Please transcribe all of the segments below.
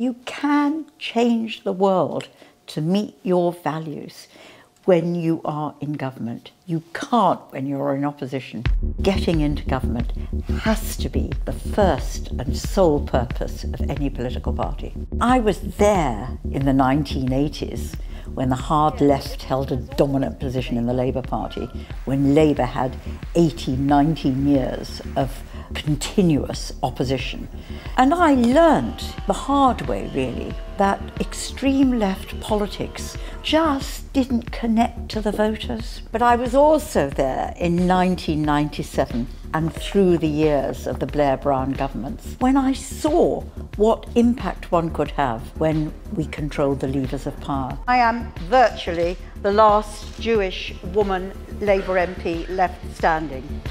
You can change the world to meet your values when you are in government. You can't when you're in opposition. Getting into government has to be the first and sole purpose of any political party. I was there in the 1980s when the hard left held a dominant position in the Labour Party, when Labour had 18, 19 years of continuous opposition. And I learnt the hard way, really, that extreme left politics just didn't connect to the voters. But I was also there in 1997 and through the years of the Blair Brown governments when I saw what impact one could have when we controlled the levers of power. I am virtually the last Jewish woman Labour MP left standing.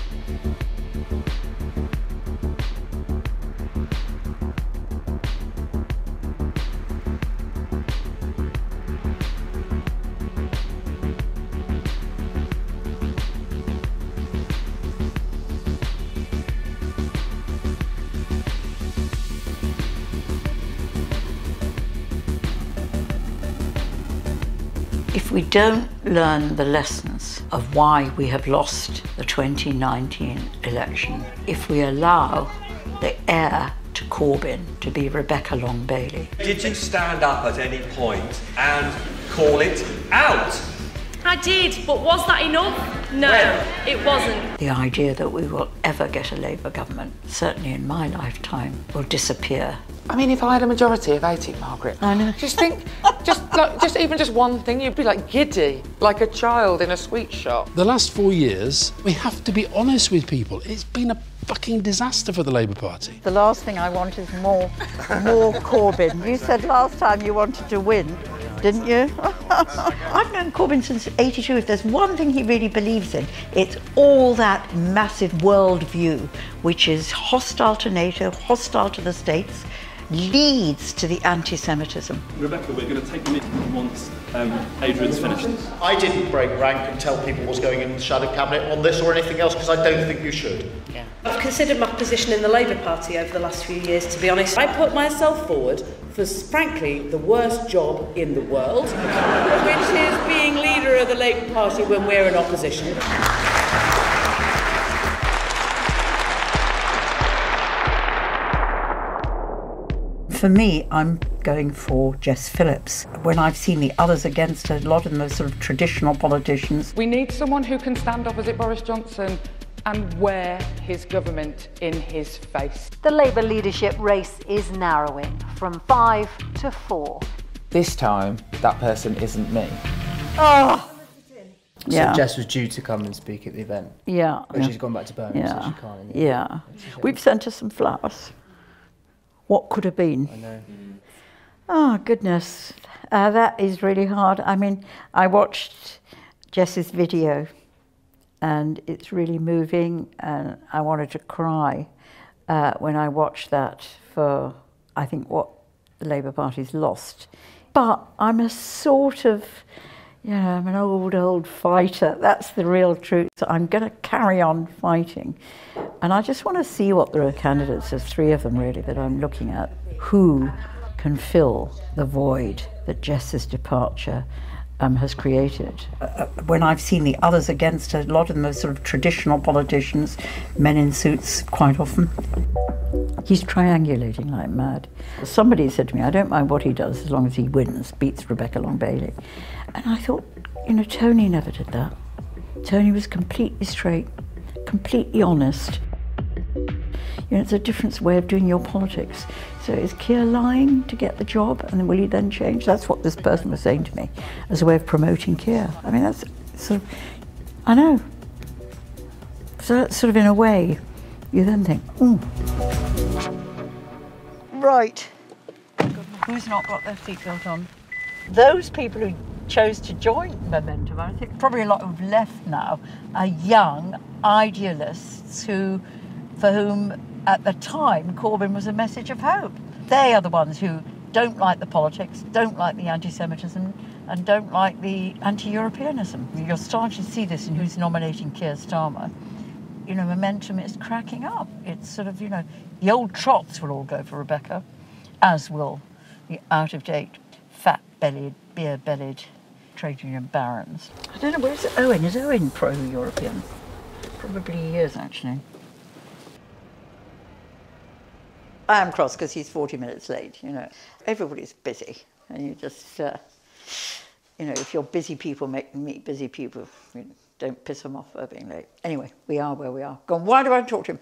We don't learn the lessons of why we have lost the 2019 election, if we allow the heir to Corbyn to be Rebecca Long Bailey. Did you stand up at any point and call it out? I did, but was that enough? No, When? it wasn't. The idea that we will ever get a Labour government, certainly in my lifetime, will disappear. I mean, if I had a majority of 80, Margaret, I know. just think, just like, just even just one thing, you'd be like giddy, like a child in a sweet shop. The last four years, we have to be honest with people. It's been a fucking disaster for the Labour Party. The last thing I want is more, more Corbyn. You said last time you wanted to win, didn't you? I've known Corbyn since 82. If there's one thing he really believes in, it's all that massive world view, which is hostile to NATO, hostile to the states, leads to the anti-Semitism. Rebecca, we're going to take a minute once um, Adrian's finished. I didn't break rank and tell people what's going in the shadow cabinet on this or anything else because I don't think you should. Yeah. I've considered my position in the Labour Party over the last few years, to be honest. I put myself forward for, frankly, the worst job in the world, which is being leader of the Labour Party when we're in opposition. For me, I'm going for Jess Phillips. When I've seen the others against her, a lot of them are sort of traditional politicians. We need someone who can stand opposite Boris Johnson and wear his government in his face. The Labour leadership race is narrowing from five to four. This time, that person isn't me. Oh! So Yeah. Jess was due to come and speak at the event. Yeah. But yeah. she's gone back to Birmingham, Yeah. so she can't. anymore. Yeah. We've sent her some flowers. What could have been? I know. Oh, goodness. Uh, that is really hard. I mean, I watched Jess's video and it's really moving, and I wanted to cry uh, when I watched that for, I think, what the Labour Party's lost. But I'm a sort of, know, I'm an old, old fighter. That's the real truth. So I'm going to carry on fighting. And I just want to see what the candidates, there's three of them really that I'm looking at, who can fill the void that Jess's departure um, has created. Uh, when I've seen the others against her, a lot of them are sort of traditional politicians, men in suits quite often. He's triangulating like mad. Somebody said to me, I don't mind what he does as long as he wins, beats Rebecca Long Bailey. And I thought, you know, Tony never did that. Tony was completely straight, completely honest. You know, it's a different way of doing your politics. So is Keir lying to get the job and will he then change? That's what this person was saying to me as a way of promoting Keir. I mean, that's sort of, I know. So that's sort of in a way, you then think, hmm. Right. Who's not got their seatbelt on? Those people who chose to join Momentum, I think probably a lot who've left now, are young idealists who, for whom at the time Corbyn was a message of hope. They are the ones who don't like the politics, don't like the anti-Semitism, and don't like the anti-Europeanism. You're starting to see this in who's nominating Keir Starmer. You know, Momentum is cracking up. It's sort of, you know, the old trots will all go for Rebecca, as will the out of date, fat bellied, beer bellied trade union barons. I don't know, where's Owen? Is Owen pro European? Probably he is, actually. I am cross because he's 40 minutes late, you know. Everybody's busy, and you just, uh, you know, if you're busy people make, meet busy people, you don't piss him off for being late. Anyway, we are where we are. Gone. Why do I talk to him?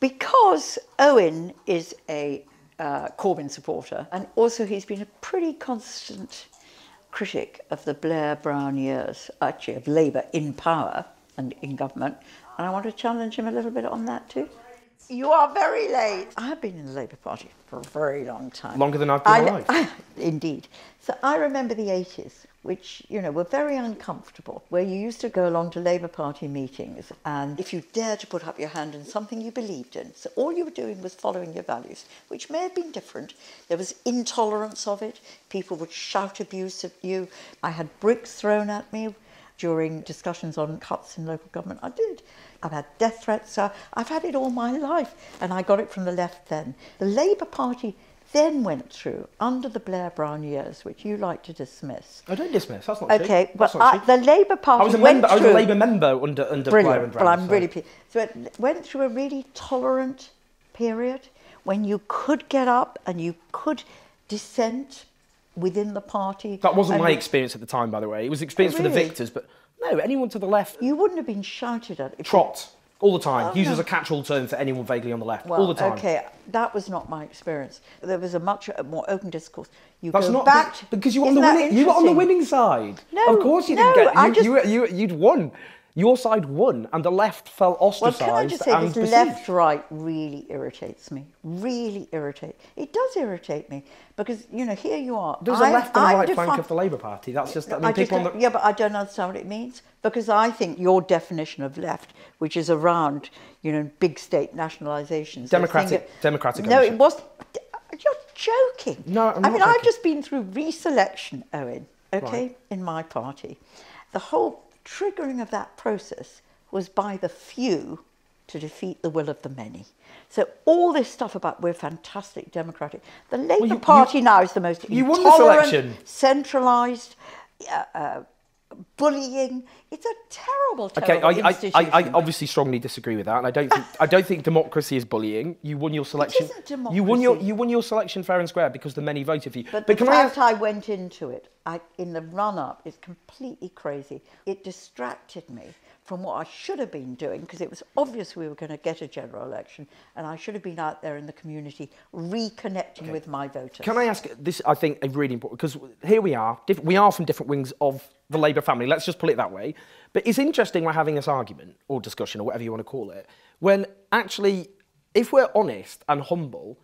Because Owen is a uh, Corbyn supporter, and also he's been a pretty constant critic of the Blair Brown years, actually of Labour in power and in government, and I want to challenge him a little bit on that too. You are very late. I've been in the Labour Party for a very long time. Longer than I've been I- alive. I- indeed. So I remember the 80s, which, you know, were very uncomfortable, where you used to go along to Labour Party meetings and if you dared to put up your hand in something you believed in, so all you were doing was following your values, which may have been different. There was intolerance of it. People would shout abuse at you. I had bricks thrown at me during discussions on cuts in local government. I did. I've had death threats. So I've had it all my life, and I got it from the left then. The Labour Party then went through under the Blair Brown years, which you like to dismiss. I don't dismiss. That's not true. Okay, That's well, the Labour Party I was a went member. I was a Labour member under under Blair and Brown. Well, I'm so- really pleased. So it went through a really tolerant period when you could get up and you could dissent within the party. That wasn't and my experience at the time, by the way. It was experience for the victors, but no, anyone to the left. You wouldn't have been shouted at. Trot all the time. Oh, Used no. as a catch-all term for anyone vaguely on the left. Well, all the time. okay, that was not my experience. There was a much uh, more open discourse. You That's go not back because you were on the winning. You were on the winning side. No, of course you no, didn't get. I just- you, you, you'd won. Your side won, and the left felt Well, ostracised can I just say and this besieged. left right really irritates me. Really irritate. It does irritate me because you know here you are. There's a I'm- left and a I'm right flank of the Labour Party. That's just. I mean, I just people on the. yeah, but I don't understand what it means because I think your definition of left, which is around you know big state nationalisations, Democratic- that- democratic No, it wasn't. You're joking. No, I'm I mean, I've just been through reselection, Owen. Okay, Right. in my party, the whole triggering of that process was by the few to defeat the will of the many. So all this stuff about we're fantastic democratic. The Labour you- Party now is the most you intolerant, centralised, uh, uh, bullying. It's a terrible, Okay, terrible I, I, I. I obviously strongly disagree with that, and I don't think I don't think democracy is bullying. You won your selection. isn't democracy. You won your you won your selection fair and square because the many voted for you. But, the can I fact I, went into it I, in the run up is completely crazy. It distracted me from what I should have been doing because it was obvious we were going to get a general election and I should have been out there in the community reconnecting with my voters. Can I ask this? I think is really important because here we are. We are from different wings of the Labour family. Let's just put it that way. But it's interesting we're having this argument or discussion or whatever you want to call it when actually, if we're honest and humble,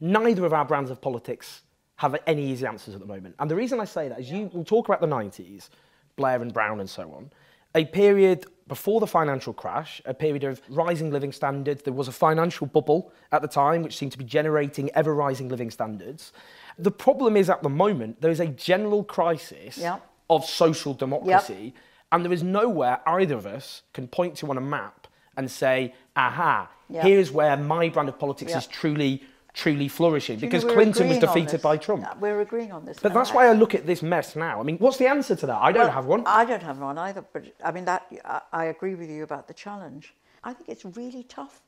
neither of our brands of politics have any easy answers at the moment. And the reason I say that is you will talk about the 90s, Blair and Brown and so on, a period before the financial crash, a period of rising living standards. There was a financial bubble at the time which seemed to be generating ever rising living standards. The problem is at the moment there is a general crisis Yeah. of social democracy and there is nowhere either of us can point to on a map and say, aha, Yeah. here's where my brand of politics is truly, truly flourishing. Do you know because Clinton was defeated by Trump. We're agreeing on this. But now. that's why I look at this mess now. I mean, what's the answer to that? I don't Well, have one. I don't have one either, but I mean that I, I agree with you about the challenge. I think it's really tough.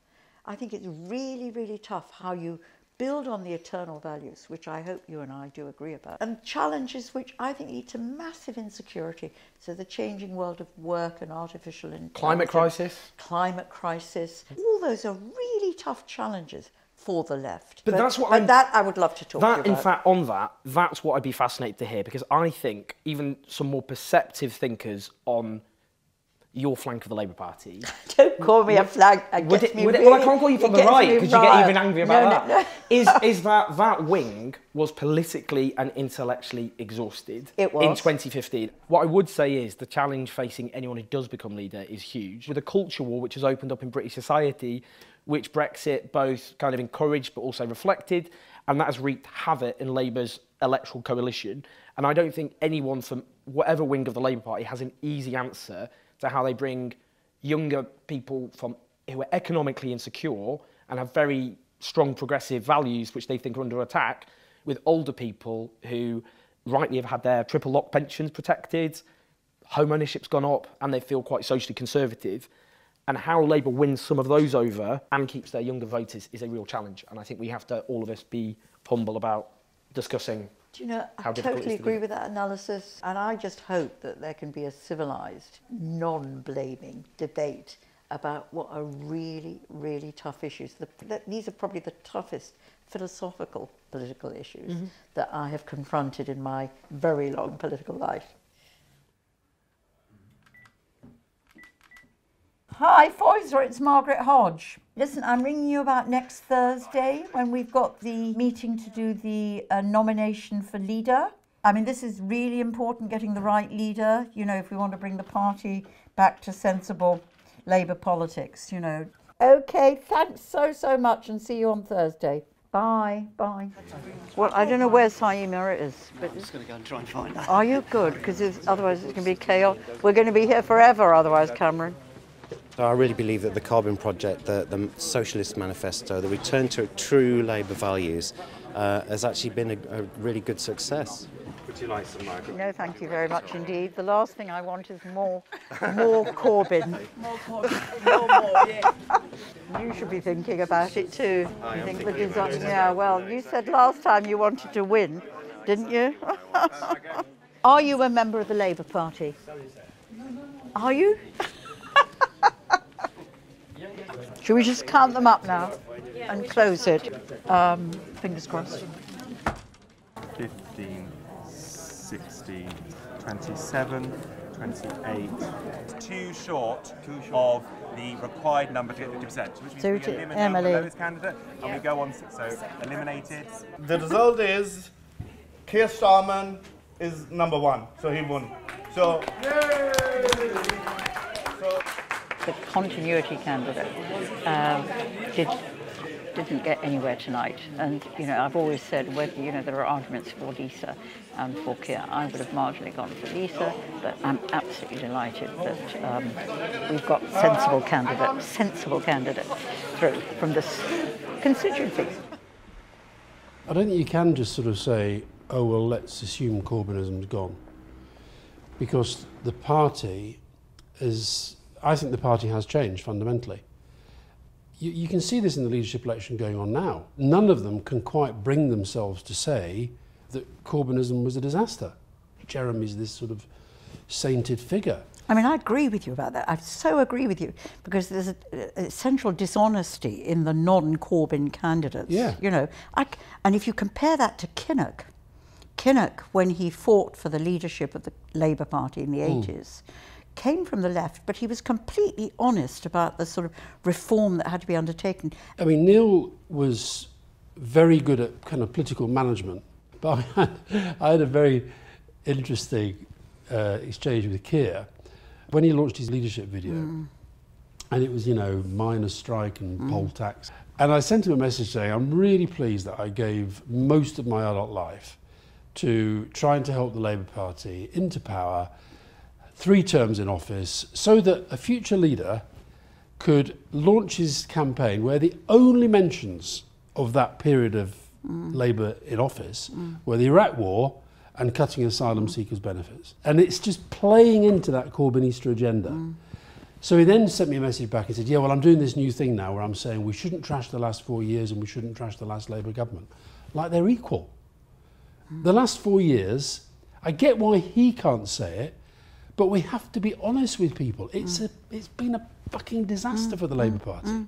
I think it's really, really tough how you build on the eternal values, which I hope you and I do agree about, and challenges which I think lead to massive insecurity. So the changing world of work and artificial intelligence, Climate crisis. climate crisis, all those are really tough challenges for the left. But that's what but I'm- that I would love to talk That, in fact, on that, that's what I'd be fascinated to hear because I think even some more perceptive thinkers on your flank of the Labour Party. Don't call me a flag. Would it, me would it, well, I can't call you from the right because you get even angry about No, that. no, no. Is is that that wing was politically and intellectually exhausted It in 2015? What I would say is the challenge facing anyone who does become leader is huge. With a culture war which has opened up in British society, which Brexit both kind of encouraged but also reflected, and that has wreaked havoc in Labour's electoral coalition. And I don't think anyone from whatever wing of the Labour Party has an easy answer to how they bring younger people from who are economically insecure and have very strong progressive values which they think are under attack with older people who rightly have had their triple lock pensions protected, home ownership's gone up, and they feel quite socially conservative. And how Labour wins some of those over and keeps their younger voters is a real challenge. And I think we have to, all of us, be humble about discussing Do you know, I totally to agree with that analysis, and I just hope that there can be a civilised, non-blaming debate about what are really, really tough issues. The, these are probably the toughest philosophical political issues Mhm. that I have confronted in my very long political life. Hi, Pfizer, it's Margaret Hodge. Listen, I'm ringing you about next Thursday when we've got the meeting to do the uh, nomination for leader. I mean, this is really important, getting the right leader, you know, if we want to bring the party back to sensible Labour politics, you know. Okay, thanks so, so much and see you on Thursday. Bye, bye. Well, I don't know where Saima is, but I'm just going to go and try and find out. are you good? Because otherwise it's going to be chaos. We're going to be here forever otherwise, Cameron. So I really believe that the Corbyn Project, the, the Socialist Manifesto, the return to true Labour values, uh, has actually been a, a really good success. Would you like some, Margaret? No, thank you very much indeed. The last thing I want is more, more Corbyn. More Corbyn. No more, yeah. You should be thinking about it too. I You am think the about design- it. Yeah, well, you said last time you wanted to win, didn't you? Are you a member of the Labour Party? Are you? Should we just count them up now and close it? Um, fingers crossed. 15, 16, 27, 28. Too short of the required number to get 50%. Which means So we to eliminate Emily. the lowest candidate and we go on. So eliminated. The result is Keir Starmer is number one, so he won. So, the continuity candidate um, did didn't get anywhere tonight. And you know, I've always said whether you know there are arguments for Lisa and for Keir, I would have marginally gone for Lisa, but I'm absolutely delighted that um, we've got sensible candidate, sensible candidate through from this constituency. I don't think you can just sort of say, oh, well, let's assume Corbynism's gone. Because the party is, I think the party has changed fundamentally. You, you can see this in the leadership election going on now. None of them can quite bring themselves to say that Corbynism was a disaster. Jeremy's this sort of sainted figure. I mean, I agree with you about that. I so agree with you because there's a, a central dishonesty in the non-Corbyn candidates. Yeah. You know, I and if you compare that to Kinnock, Kinnock, when he fought for the leadership of the Labour Party in the Mm. 80s, came from the left, but he was completely honest about the sort of reform that had to be undertaken. I mean, Neil was very good at kind of political management, but I had, I had a very interesting uh, exchange with Keir when he launched his leadership video. Mm. And it was, you know, miners' strike and poll tax. And I sent him a message saying, I'm really pleased that I gave most of my adult life to trying to help the Labour Party into power, three terms in office, so that a future leader could launch his campaign where the only mentions of that period of Mm. Labour in office mm. were the Iraq War and cutting asylum seekers' benefits. And it's just playing into that Corbynista agenda. Mm. So he then sent me a message back and said, Yeah, well, I'm doing this new thing now where I'm saying we shouldn't trash the last four years and we shouldn't trash the last Labour government. Like they're equal. Mm. The last four years, I get why he can't say it, but we have to be honest with people. It's, mm. a, it's been a fucking disaster mm. for the Labour mm. Party.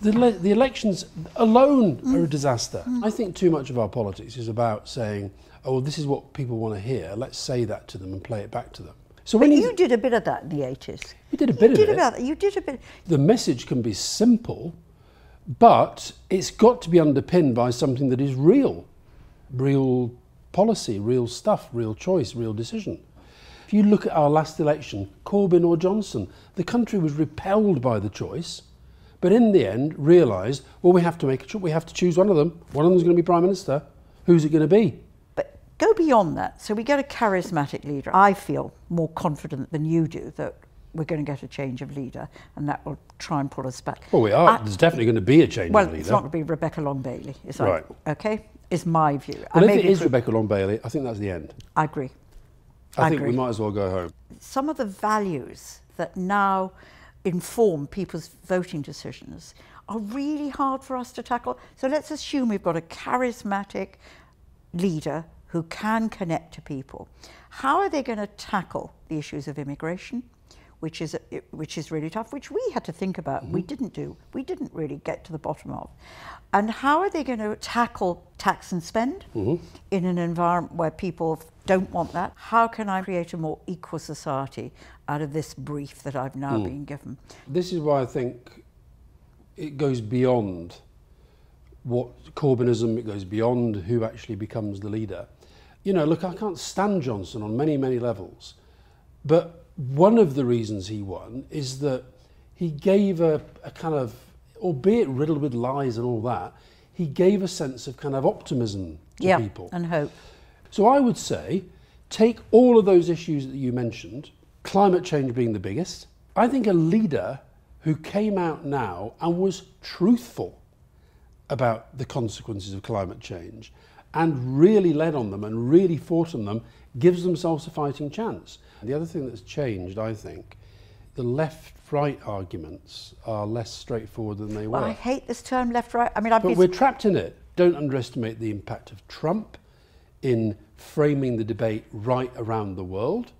The, le- the elections alone are a disaster. I think too much of our politics is about saying, oh, well, this is what people want to hear. Let's say that to them and play it back to them. So But when you did a bit of that in the 80s. You did a bit you of did it. About that. You did a bit. the message can be simple, but it's got to be underpinned by something that is real, real policy, real stuff, real choice, real decision. If you look at our last election, Corbyn or Johnson, the country was repelled by the choice, but in the end realised, well, we have to make a choice. We have to choose one of them. One of them is going to be prime minister. Who's it going to be? But go beyond that. So we get a charismatic leader. I feel more confident than you do that we're going to get a change of leader and that will try and pull us back. Well, we are. I- There's definitely going to be a change well, of leader. it's not going to be Rebecca Long Bailey. is Right. okay. is my view. Well, I if it is Rebecca Long Bailey, I think that's the end. I agree. I, think we might as well go home. some of the values that now inform people's voting decisions are really hard for us to tackle. So let's assume we've got a charismatic leader who can connect to people. How are they going to tackle the issues of immigration? Which is, which is really tough, which we had to think about. We mm-hmm. didn't do. We didn't really get to the bottom of. And how are they going to tackle tax and spend mm-hmm. in an environment where people don't want that? How can I create a more equal society out of this brief that I've now Mm. been given? This is why I think it goes beyond what Corbynism, it goes beyond who actually becomes the leader. You know, look, I can't stand Johnson on many, many levels, but one of the reasons he won is that he gave a, a kind of, albeit riddled with lies and all that, he gave a sense of kind of optimism to yeah, people. and hope. So I would say take all of those issues that you mentioned, climate change being the biggest. I think a leader who came out now and was truthful about the consequences of climate change and really led on them and really fought on them gives themselves a fighting chance. The other thing that's changed, I think, the left right arguments are less straightforward than they Well, were. I hate this term left right. I mean, I've But been we're trapped in it. Don't underestimate the impact of Trump in framing the debate right around the world.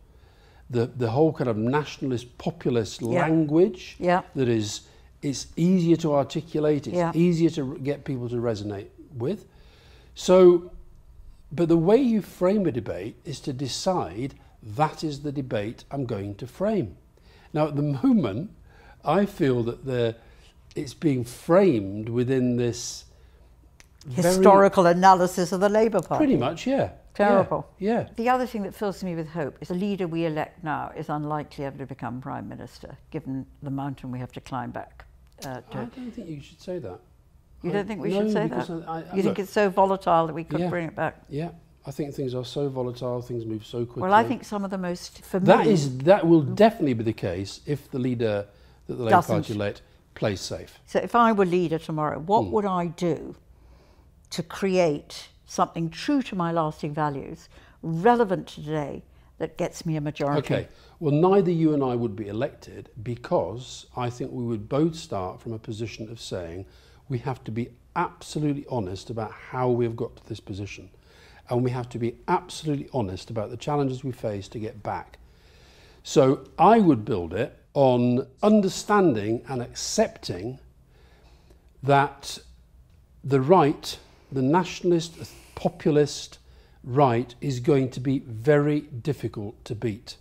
The, the whole kind of nationalist populist Yeah. language Yeah. that is it's easier to articulate, it's Yeah. easier to get people to resonate with. So, but the way you frame a debate is to decide that is the debate I'm going to frame. Now, at the moment, I feel that the, it's being framed within this historical analysis of the Labour Party. Pretty much, yeah. Terrible. Yeah. The other thing that fills me with hope is the leader we elect now is unlikely ever to become prime minister, given the mountain we have to climb back. Uh, I don't think you should say that. You I- don't think we no, should say that? I- I- you think it's so volatile that we couldn't Yeah. bring it back? Yeah, I think things are so volatile, things move so quickly. Well, I think some of the most for that me, is that will definitely be the case if the leader that the Labour Party elect plays safe. So if I were leader tomorrow, what Hmm. would I do to create something true to my lasting values, relevant to today, that gets me a majority? Okay. Well, neither you and I would be elected because I think we would both start from a position of saying we have to be absolutely honest about how we have got to this position. And we have to be absolutely honest about the challenges we face to get back. So I would build it on understanding and accepting that the right, the nationalist, populist right, is going to be very difficult to beat.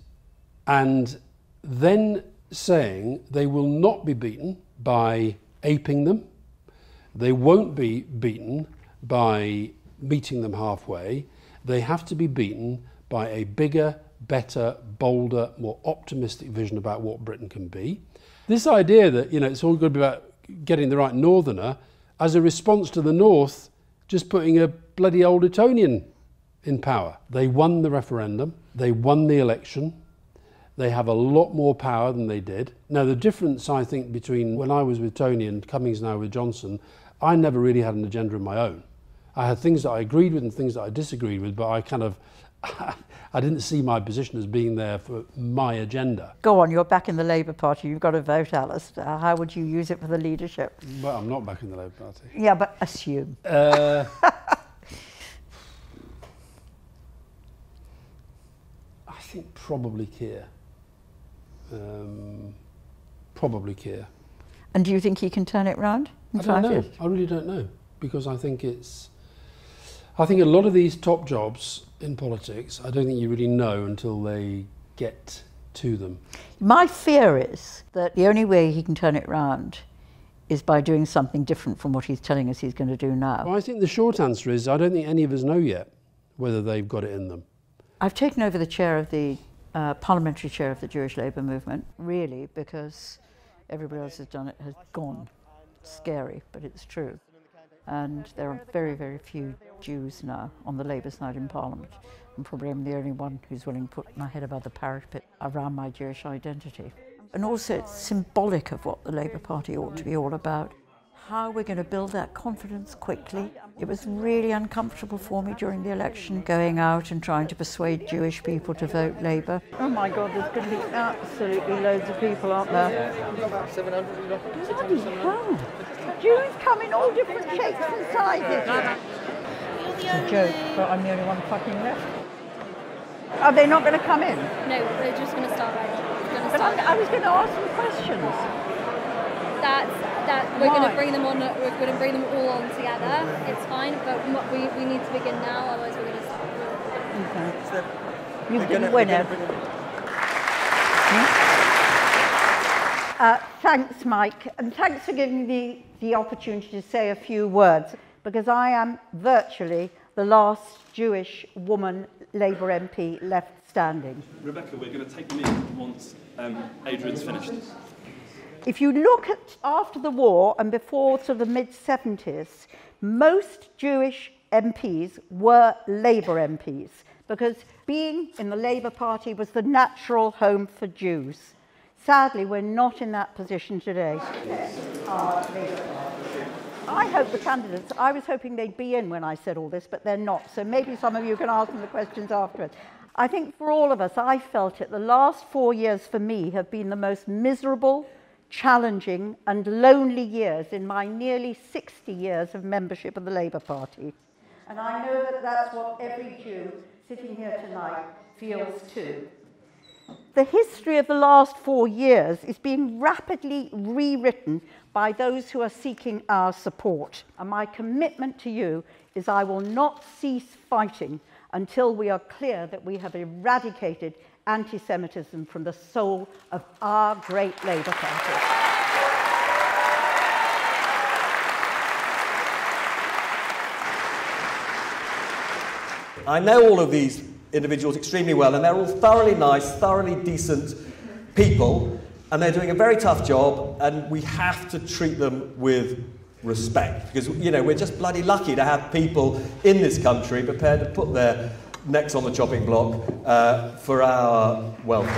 And then saying they will not be beaten by aping them, they won't be beaten by meeting them halfway, they have to be beaten by a bigger, better, bolder, more optimistic vision about what Britain can be. This idea that, you know, it's all going to be about getting the right northerner as a response to the north just putting a bloody old Etonian in power. They won the referendum, they won the election, they have a lot more power than they did. Now, the difference, I think, between when I was with Tony and Cummings now with Johnson, I never really had an agenda of my own. I had things that I agreed with and things that I disagreed with, but I kind of, I didn't see my position as being there for my agenda. Go on, you're back in the Labour Party. You've got to vote, Alice. Uh, how would you use it for the leadership? Well, I'm not back in the Labour Party. Yeah, but assume. Uh, I think probably Keir. Um, probably Keir. And do you think he can turn it round I don't know. years? I really don't know because I think it's. I think a lot of these top jobs in politics, I don't think you really know until they get to them. My fear is that the only way he can turn it round is by doing something different from what he's telling us he's going to do now. Well, I think the short answer is I don't think any of us know yet whether they've got it in them. I've taken over the chair of the uh, parliamentary chair of the Jewish Labour movement, really, because everybody else has done it, has gone. It's scary, but it's true. And there are very, very few Jews now on the Labour side in Parliament. And probably I'm the only one who's willing to put my head above the parapet around my Jewish identity. And also, it's symbolic of what the Labour Party ought to be all about. How we're going to build that confidence quickly, It was really uncomfortable for me during the election, going out and trying to persuade Jewish people to vote Labour. Oh my God, there's going to be absolutely loads of people, aren't there? Yeah, 700. Bloody hell. Jews come in all different shapes and sizes. It's a joke, but I'm the only one fucking left. Are they not going to come in? No, they're just going to start right now. But I, I was going to ask them questions. That's that we're going to bring them on. We're going to bring them all on together. It's fine, but we, we need to begin now. Otherwise, we're going to start. Okay. You We're can gonna- win we're it. Uh, thanks, Mike, and thanks for giving me the opportunity to say a few words, because I am virtually the last Jewish woman Labour MP left standing. Rebecca, we're going to take them in once um, Adrian's finished. If you look at after the war and before sort of the mid 70s, most Jewish MPs were Labour MPs because being in the Labour Party was the natural home for Jews. Sadly, we're not in that position today. I hope the candidates, I was hoping they'd be in when I said all this, but they're not. So maybe some of you can ask them the questions afterwards. I think for all of us, I felt it, the last four years for me have been the most miserable, challenging, and lonely years in my nearly 60 years of membership of the Labour Party. And I know that that's what every Jew sitting here tonight feels too. The history of the last four years is being rapidly rewritten by those who are seeking our support. And my commitment to you is I will not cease fighting until we are clear that we have eradicated anti Semitism from the soul of our great Labour Party. I know all of these individuals extremely well, and they're all thoroughly nice, thoroughly decent people, and they're doing a very tough job, and we have to treat them with respect because you know we're just bloody lucky to have people in this country prepared to put their necks on the chopping block uh, for our welfare.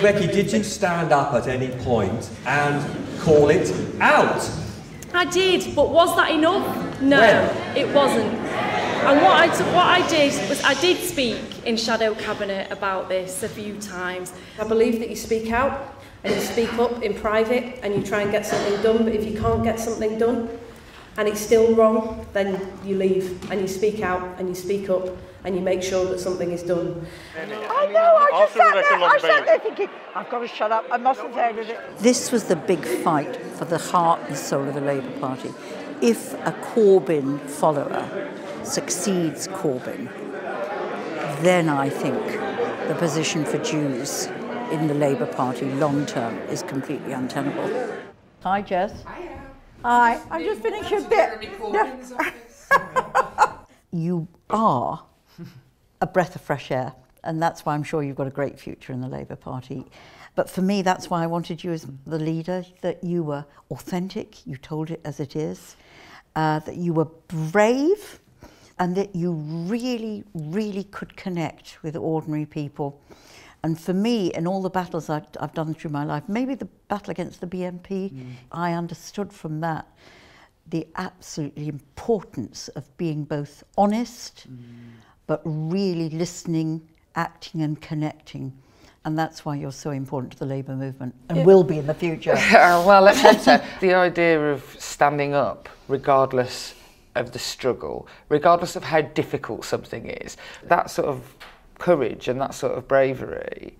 Becky, did you stand up at any point and call it out? I did, but was that enough? No, When? it wasn't. And what I, t- what I did was I did speak in shadow cabinet about this a few times. I believe that you speak out and you speak up in private and you try and get something done, but if you can't get something done and it's still wrong, then you leave and you speak out and you speak up and you make sure that something is done. I know, I just sat there, I sat there thinking, I've got to shut up, I mustn't say anything. This was the big fight for the heart and soul of the Labour Party. If a Corbyn follower succeeds Corbyn, then I think the position for Jews in the Labour Party long term is completely untenable. Hi, Jess. Hi, I'm just finishing a bit. you are a breath of fresh air, and that's why I'm sure you've got a great future in the Labour Party. But for me, that's why I wanted you as the leader, that you were authentic, you told it as it is, uh, that you were brave, and that you really, really could connect with ordinary people. And for me, in all the battles I've, I've done through my life, maybe the battle against the BNP, mm. I understood from that the absolutely importance of being both honest, mm. but really listening, acting, and connecting. And that's why you're so important to the Labour movement and Yeah. will be in the future. well, let's hope so. The idea of standing up, regardless of the struggle, regardless of how difficult something is, that sort of courage and that sort of bravery,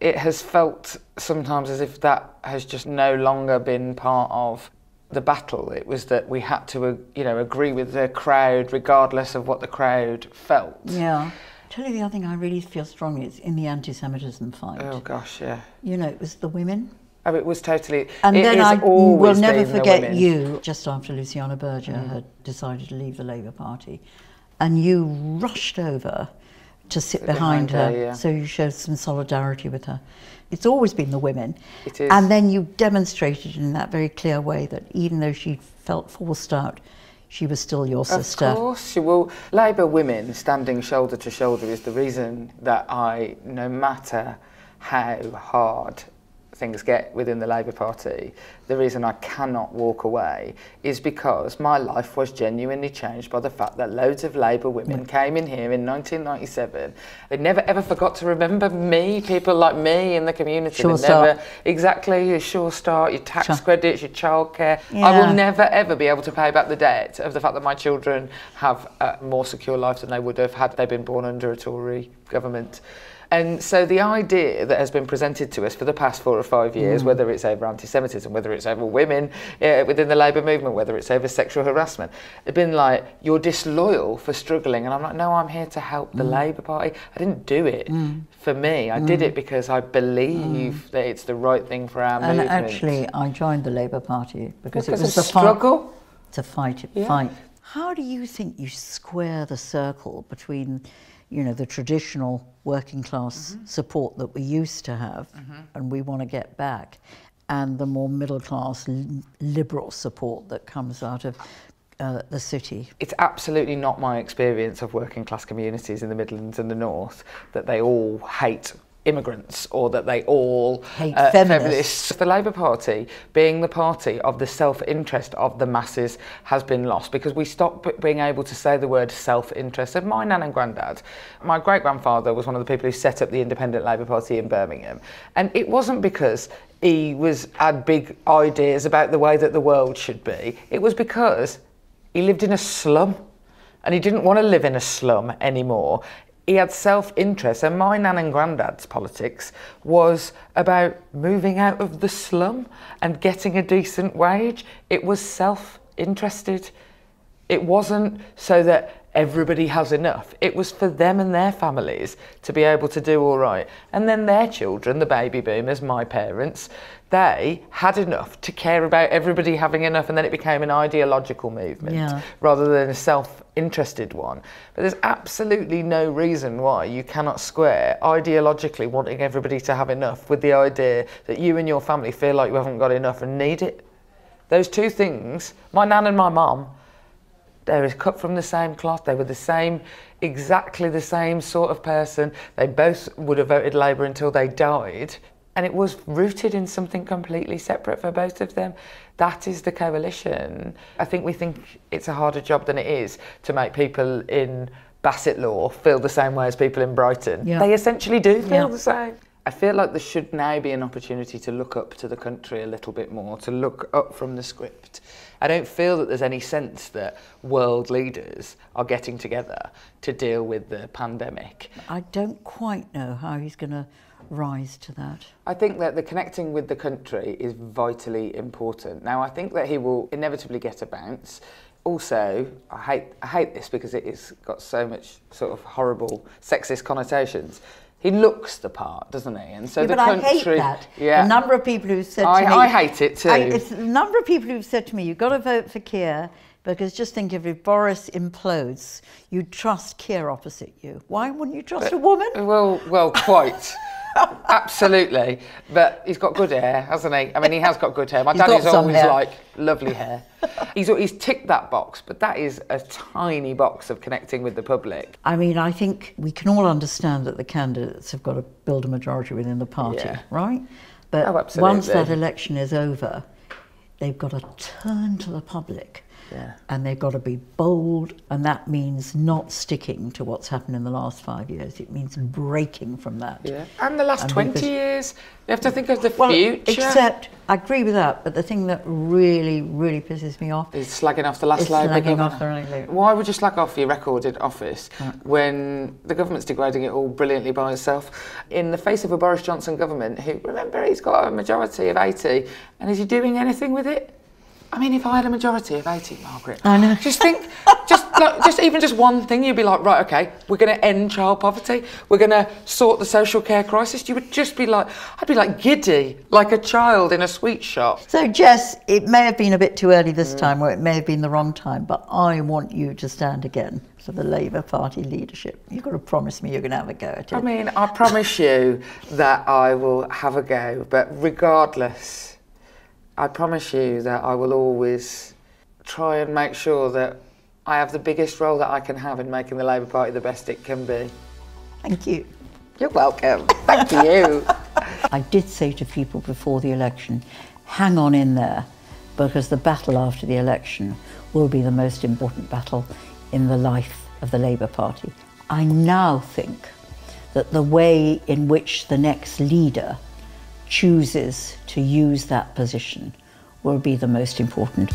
it has felt sometimes as if that has just no longer been part of the battle. It was that we had to, uh, you know, agree with the crowd regardless of what the crowd felt. Yeah. Tell you the other thing I really feel strongly is in the anti-Semitism fight. Oh gosh, yeah. You know, it was the women. Oh, it was totally. And then I will never forget you just after Luciana Berger Mm. had decided to leave the Labour Party, and you rushed over to sit, Sit behind, behind her, her, yeah. so you showed some solidarity with her. It's always been the women, It is. and then you demonstrated in that very clear way that even though she felt forced out, she was still your sister. Of course, she will. Labour women standing shoulder to shoulder is the reason that I, no matter how hard things get within the Labour Party, the reason I cannot walk away is because my life was genuinely changed by the fact that loads of Labour women came in here in 1997. They never ever forgot to remember me, people like me in the community. Sure never, exactly, your Sure Start, your tax Sure. credits, your childcare. I will never ever be able to pay back the debt of the fact that my children have a more secure life than they would have had they been born under a Tory government. And so the idea that has been presented to us for the past four or five years, Mm. whether it's over anti-Semitism, whether it's over women uh, within the Labour movement, whether it's over sexual harassment, they've been like, you're disloyal for struggling. And I'm like, no, I'm here to help the Mm. Labour Party. I didn't do it Mm. for me. I did Mm. it because I believe that it's the right thing for our And movement. actually, I joined the Labour Party because, Because it was of the fight- to fight Yeah. fight. How do you think you square the circle between, you know, the traditional working class Mm-hmm. support that we used to have, and we want to get back, and the more middle class li- liberal support that comes out of uh, the city? It's absolutely not my experience of working class communities in the Midlands and the North that they all hate immigrants or that they all Hate uh, feminists. The Labour Party, being the party of the self-interest of the masses, has been lost because we stopped being able to say the word self-interest. So my nan and granddad, my great-grandfather was one of the people who set up the Independent Labour Party in Birmingham, and it wasn't because he was had big ideas about the way that the world should be. It was because he lived in a slum and he didn't want to live in a slum anymore. He had self interest, and my nan and granddad's politics was about moving out of the slum and getting a decent wage. It was self interested. It wasn't so that everybody has enough. It was for them and their families to be able to do all right. And then their children, the baby boomers, my parents, they had enough to care about everybody having enough, and then it became an ideological movement Yeah. rather than a self interested one. But there's absolutely no reason why you cannot square ideologically wanting everybody to have enough with the idea that you and your family feel like you haven't got enough and need it. Those two things, my nan and my mum, they were cut from the same cloth. They were the same, exactly the same sort of person. They both would have voted Labour until they died. And it was rooted in something completely separate for both of them. That is the coalition. I think we think it's a harder job than it is to make people in Bassetlaw feel the same way as people in Brighton. Yeah. They essentially do feel Yeah. the same. I feel like there should now be an opportunity to look up to the country a little bit more, to look up from the script. I don't feel that there's any sense that world leaders are getting together to deal with the pandemic. I don't quite know how he's going to rise to that. I think that the connecting with the country is vitally important. Now, I think that he will inevitably get a bounce. Also, I hate, I hate this because it has got so much sort of horrible sexist connotations. He looks the part, doesn't he? And so yeah, the but country. I hate that. Yeah. A number of people who've said I- to me... I hate it too. I, it's a number of people who've said to me, you've got to vote for Keir because just think if Boris implodes, you'd trust Keir opposite you. Why wouldn't you trust a woman? Well, well, quite. Absolutely. But he's got good hair, hasn't he? I mean, he has got good hair. My He's dad is always hair. like, lovely hair. he's, he's ticked that box, but that is a tiny box of connecting with the public. I mean, I think we can all understand that the candidates have got to build a majority within the party, Yeah. right? But Oh, once that election is over, they've got to turn to the public. Yeah. And they've got to be bold, and that means not sticking to what's happened in the last five years. It means mm. breaking from that. Yeah. And the last And 20 because- years, you have to think of the Well, future. except, I agree with that, but the thing that really, really pisses me off is slagging off the last is Labour slagging government. off the Labour. Why would you slag off your record in office when the government's degrading it all brilliantly by itself? In the face of a Boris Johnson government, who, remember, he's got a majority of 80, and is he doing anything with it? I mean, if I had a majority of 80, Margaret, I know. just think, just like, just even just one thing, you'd be like, right, okay, we're going to end child poverty, we're going to sort the social care crisis. You would just be like, I'd be like giddy, like a child in a sweet shop. So, Jess, it may have been a bit too early Mm. this time, or it may have been the wrong time, but I want you to stand again for the Labour Party leadership. You've got to promise me you're going to have a go at it. I mean, I promise you that I will have a go, but regardless, I promise you that I will always try and make sure that I have the biggest role that I can have in making the Labour Party the best it can be. Thank you. You're welcome. Thank you. I did say to people before the election, hang on in there, because the battle after the election will be the most important battle in the life of the Labour Party. I now think that the way in which the next leader chooses to use that position will be the most important.